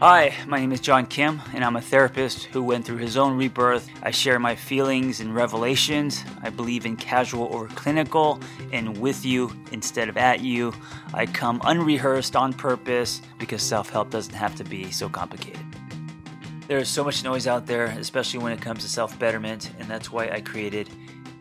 Hi, my name is John Kim, and I'm a therapist who went through his own rebirth. I share my feelings and revelations. I believe in casual over clinical and with you instead of at you. I come unrehearsed on purpose because self help doesn't have to be so complicated. There is so much noise out there, especially when it comes to self betterment, and that's why I created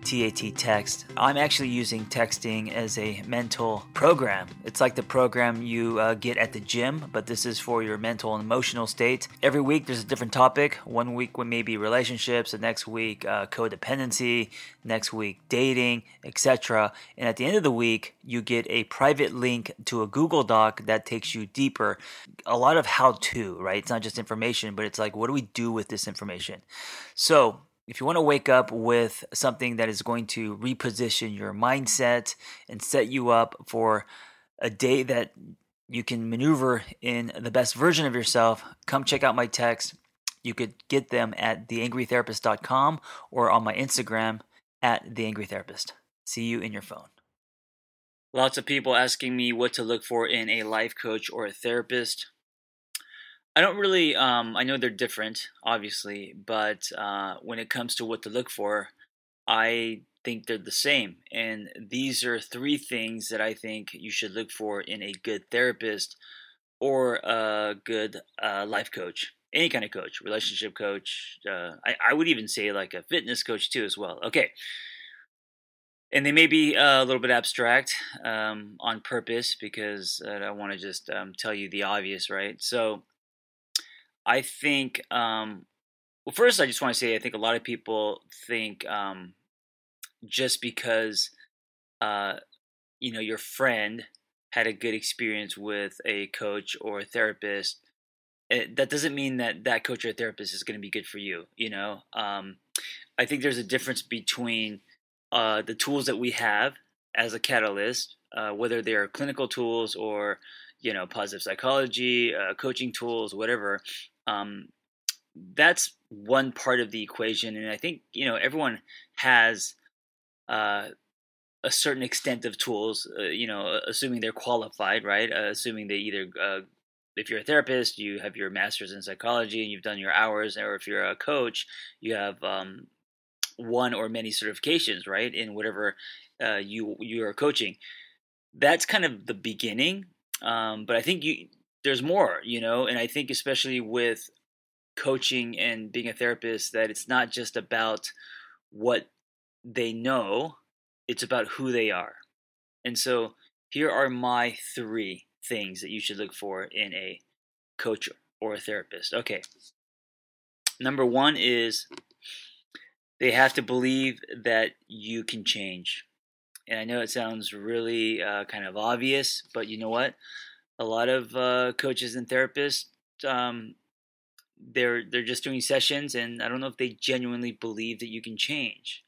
TAT Text. I'm actually using texting as a mental program. It's like the program you uh, get at the gym, but this is for your mental and emotional state. Every week there's a different topic. One week may be relationships, the next week uh, codependency, next week dating, etc. And at the end of the week, you get a private link to a Google Doc that takes you deeper. A lot of how to, right? It's not just information, but it's like, what do we do with this information? So, if you want to wake up with something that is going to reposition your mindset and set you up for a day that you can maneuver in the best version of yourself, come check out my text. You could get them at theangrytherapist.com or on my Instagram at theangrytherapist. See you in your phone. Lots of people asking me what to look for in a life coach or a therapist. I don't really. Um, I know they're different, obviously, but uh, when it comes to what to look for, I think they're the same. And these are three things that I think you should look for in a good therapist or a good uh, life coach. Any kind of coach, relationship coach. Uh, I, I would even say like a fitness coach too, as well. Okay. And they may be uh, a little bit abstract um, on purpose because uh, I want to just um, tell you the obvious, right? So, I think, um, well, first, I just want to say I think a lot of people think um, just because, uh, you know, your friend had a good experience with a coach or a therapist, it, eh, that doesn't mean that that coach or therapist is going to be good for you. You know, um, I think there's a difference between uh, the tools that we have as a catalyst, uh, whether they are clinical tools or you know positive psychology, uh, coaching tools, whatever, um, that's one part of the equation, and I think you know everyone has uh, a certain extent of tools. Uh, you know, assuming they're qualified, right? Uh, assuming they either uh, if you're a therapist, you have your master's in psychology and you've done your hours, or if you're a coach, you have um, one or many certifications, right, in whatever uh, you you are coaching. That's kind of the beginning, um, but I think you there's more, you know, and I think especially with coaching and being a therapist that it's not just about what they know, it's about who they are. And so here are my three things that you should look for in a coach or a therapist. Okay. Number one is they have to believe that you can change. And I know it sounds really uh, kind of obvious, but you know what? A lot of uh, coaches and therapists um, they're they're just doing sessions and i don't know if they genuinely believe that you can change.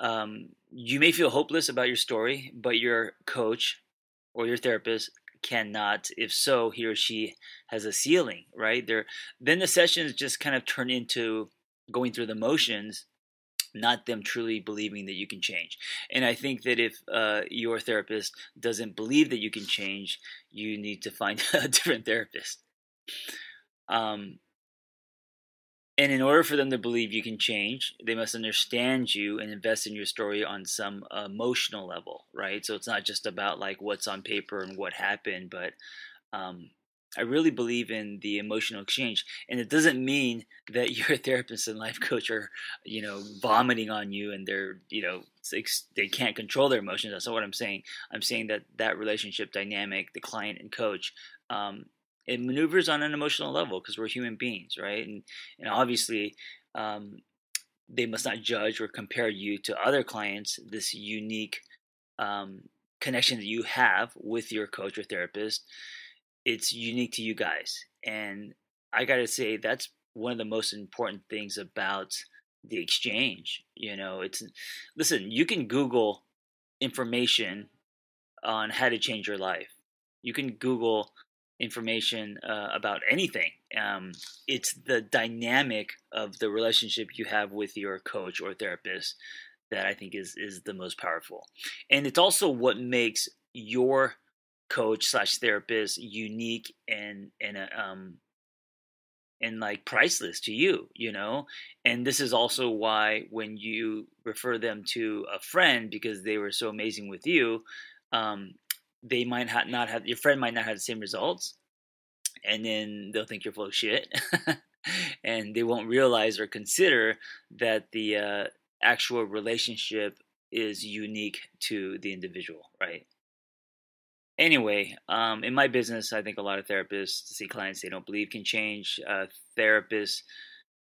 Um, you may feel hopeless about your story but your coach or your therapist cannot. If so he or she has a ceiling right? There then the sessions just kind of turn into going through the motions not them truly believing that you can change. And I think that if uh, your therapist doesn't believe that you can change, you need to find a different therapist. Um, and in order for them to believe you can change, they must understand you and invest in your story on some emotional level, right? So it's not just about like what's on paper and what happened, but um, I really believe in the emotional exchange, and it doesn't mean that your therapist and life coach are, you know, vomiting on you and they're, you know, they can't control their emotions. That's not what I'm saying. I'm saying that that relationship dynamic, the client and coach, um, it maneuvers on an emotional level because we're human beings, right? And and obviously, um, they must not judge or compare you to other clients. This unique um, connection that you have with your coach or therapist it's unique to you guys. And I got to say, that's one of the most important things about the exchange. You know, it's listen, you can Google information on how to change your life. You can Google information uh, about anything. Um, it's the dynamic of the relationship you have with your coach or therapist that I think is is the most powerful, and it's also what makes your coach slash therapist unique and and uh, um and like priceless to you, you know? And this is also why when you refer them to a friend because they were so amazing with you, um, they might ha- not have, your friend might not have the same results. And then they'll think you're full of shit. and they won't realize or consider that the uh, actual relationship is unique to the individual, right? Anyway, um, in my business, I think a lot of therapists see clients they don't believe can change. Uh, therapists,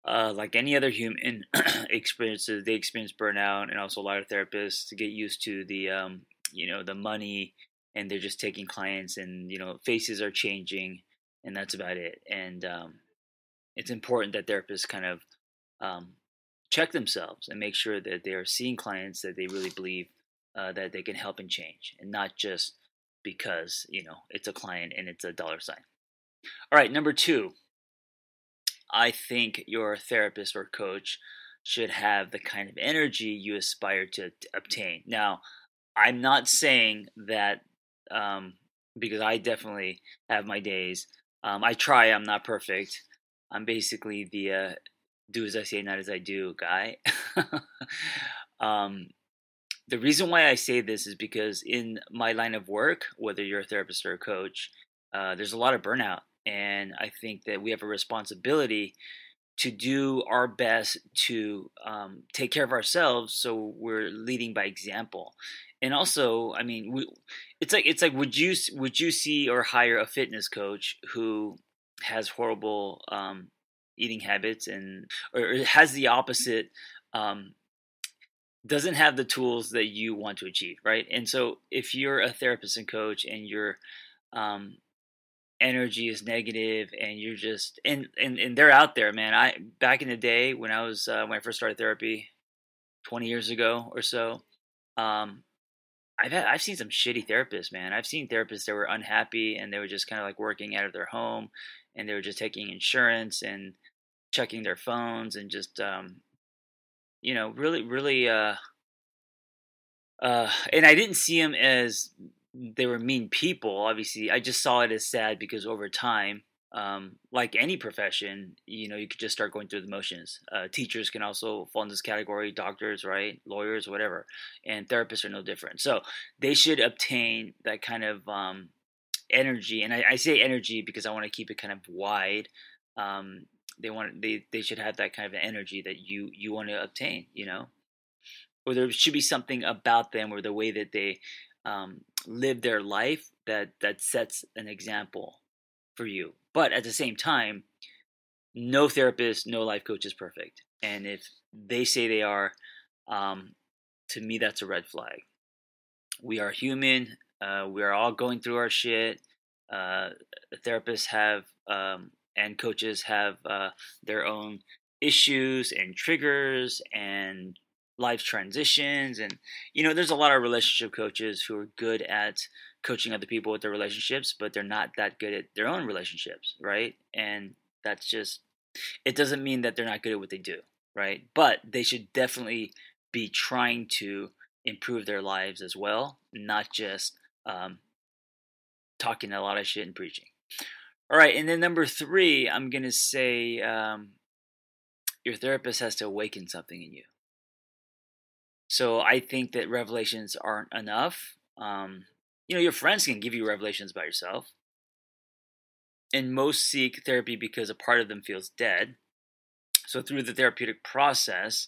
uh, like any other human, experiences they experience burnout, and also a lot of therapists get used to the um, you know the money, and they're just taking clients, and you know faces are changing, and that's about it. And um, it's important that therapists kind of um, check themselves and make sure that they are seeing clients that they really believe uh, that they can help and change, and not just because you know it's a client and it's a dollar sign. All right, number two. I think your therapist or coach should have the kind of energy you aspire to, obtain. Now, I'm not saying that um, because I definitely have my days. Um, I try. I'm not perfect. I'm basically the uh, do as I say, not as I do guy. um, the reason why I say this is because in my line of work, whether you're a therapist or a coach, uh, there's a lot of burnout. And I think that we have a responsibility to do our best to um, take care of ourselves so we're leading by example and also i mean we, it's like it's like would you would you see or hire a fitness coach who has horrible um, eating habits and or, has the opposite um, doesn't have the tools that you want to achieve, right? And so if you're a therapist and coach and your um, energy is negative and you're just and, and and they're out there, man. I back in the day when I was uh, when I first started therapy, twenty years ago or so, um, I've had I've seen some shitty therapists, man. I've seen therapists that were unhappy and they were just kind of like working out of their home and they were just taking insurance and checking their phones and just um, you know, really, really, uh, uh, and I didn't see them as they were mean people. Obviously, I just saw it as sad because over time, um, like any profession, you know, you could just start going through the motions. Uh, teachers can also fall in this category, doctors, right, lawyers, whatever, and therapists are no different. So they should obtain that kind of um, energy, and I, I, say energy because I want to keep it kind of wide. Um, they want they they should have that kind of energy that you you want to obtain you know? Or there should be something about them or the way that they um, live their life that that sets an example for you. But at the same time no therapist no life coach is perfect. And if they say they are um, to me that's a red flag. We are human. Uh, we are all going through our shit. Uh, therapists have um, and coaches have uh, their own issues and triggers and life transitions and you know there's a lot of relationship coaches who are good at coaching other people with their relationships but they're not that good at their own relationships right? And that's just it doesn't mean that they're not good at what they do right? But they should definitely be trying to improve their lives as well not just um, talking a lot of shit and preaching all right, and then number three, I'm to say um, your therapist has to awaken something in you. So I think that revelations aren't enough. Um, you know, your friends can give you revelations about yourself. And most seek therapy because a part of them feels dead. So through the therapeutic process,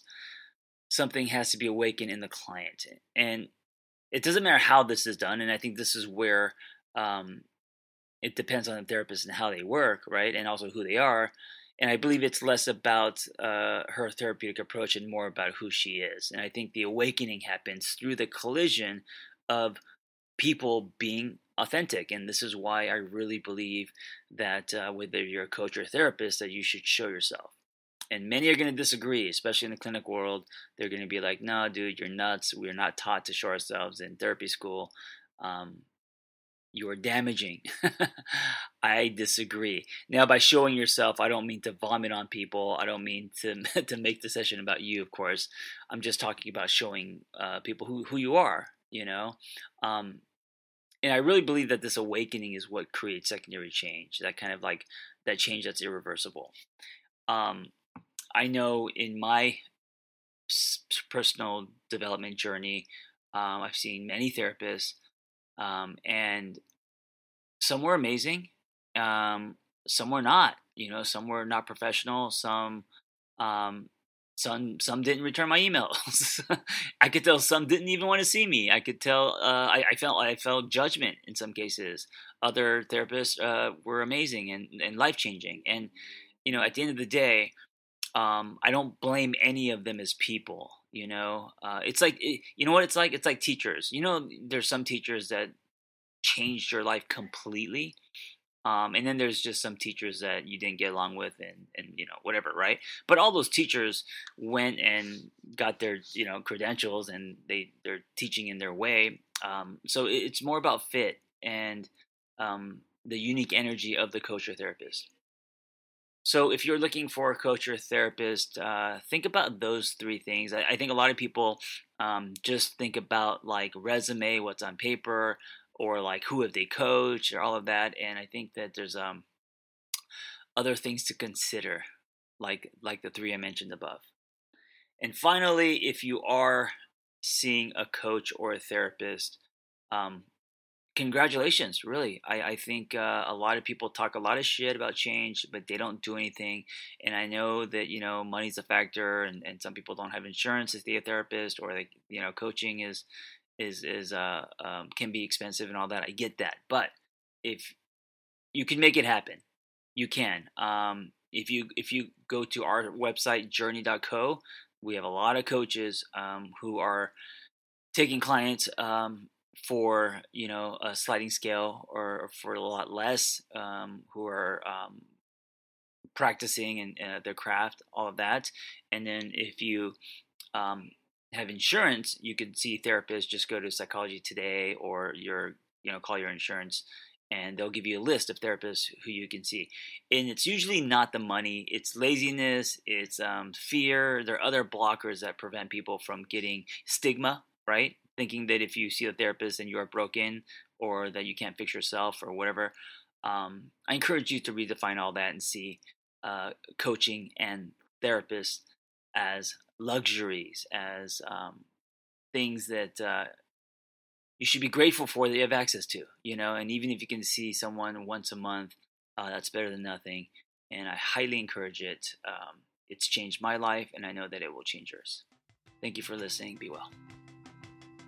something has to be awakened in the client. And it doesn't matter how this is done. And I think this is where um, it depends on the therapist and how they work, right? And also who they are. And I believe it's less about uh, her therapeutic approach and more about who she is. And I think the awakening happens through the collision of people being authentic. And this is why I really believe that uh, whether you're a coach or a therapist, that you should show yourself. And many are going to disagree, especially in the clinic world. They're going to be like, no, dude, you're nuts. We're not taught to show ourselves in therapy school. Um, you're damaging. I disagree. Now, by showing yourself, I don't mean to vomit on people. I don't mean to to make the session about you. Of course, I'm just talking about showing uh, people who who you are. You know, um, and I really believe that this awakening is what creates secondary change. That kind of like that change that's irreversible. Um, I know in my personal development journey, um, I've seen many therapists, um, and some were amazing, um, some were not. You know, some were not professional. Some, um, some, some didn't return my emails. I could tell some didn't even want to see me. I could tell. Uh, I, I, felt I felt judgment in some cases. Other therapists uh, were amazing and, and life changing. And you know, at the end of the day, um, I don't blame any of them as people. You know, uh, it's like it, you know what it's like. It's like teachers. You know, there's some teachers that changed your life completely. Um, and then there's just some teachers that you didn't get along with and, and you know whatever right but all those teachers went and got their you know credentials and they they're teaching in their way um, so it's more about fit and um, the unique energy of the coach or therapist so if you're looking for a coach or therapist, uh, think about those three things. I, I think a lot of people um, just think about like resume, what's on paper, or like who have they coached, or all of that. And I think that there's um, other things to consider, like like the three I mentioned above. And finally, if you are seeing a coach or a therapist, um, congratulations really. I, I think uh, a lot of people talk a lot of shit about change but they don't do anything. And i know that you know money's a factor and, and some people don't have insurance to see a therapist or like you know coaching is is is uh um, can be expensive and all that. I get that. But if you can make it happen you can. Um, if you if you go to our website journey.co we have a lot of coaches um, who are taking clients um, for you know a sliding scale or for a lot less um, who are um, practicing and uh, their craft all of that. And then if you um, have insurance you can see therapists just go to psychology today or your you know call your insurance and they'll give you a list of therapists who you can see. And it's usually not the money it's laziness it's um, fear. There are other blockers that prevent people from getting stigma right thinking that if you see a therapist and you are broken or that you can't fix yourself or whatever. Um, I encourage you to redefine all that and see uh, coaching and therapists as luxuries, as um, things that uh, you should be grateful for that you have access to, you know. And even if you can see someone once a month, uh, that's better than nothing. And I highly encourage it. Um, it's changed my life, and I know that it will change yours. Thank you for listening. Be well.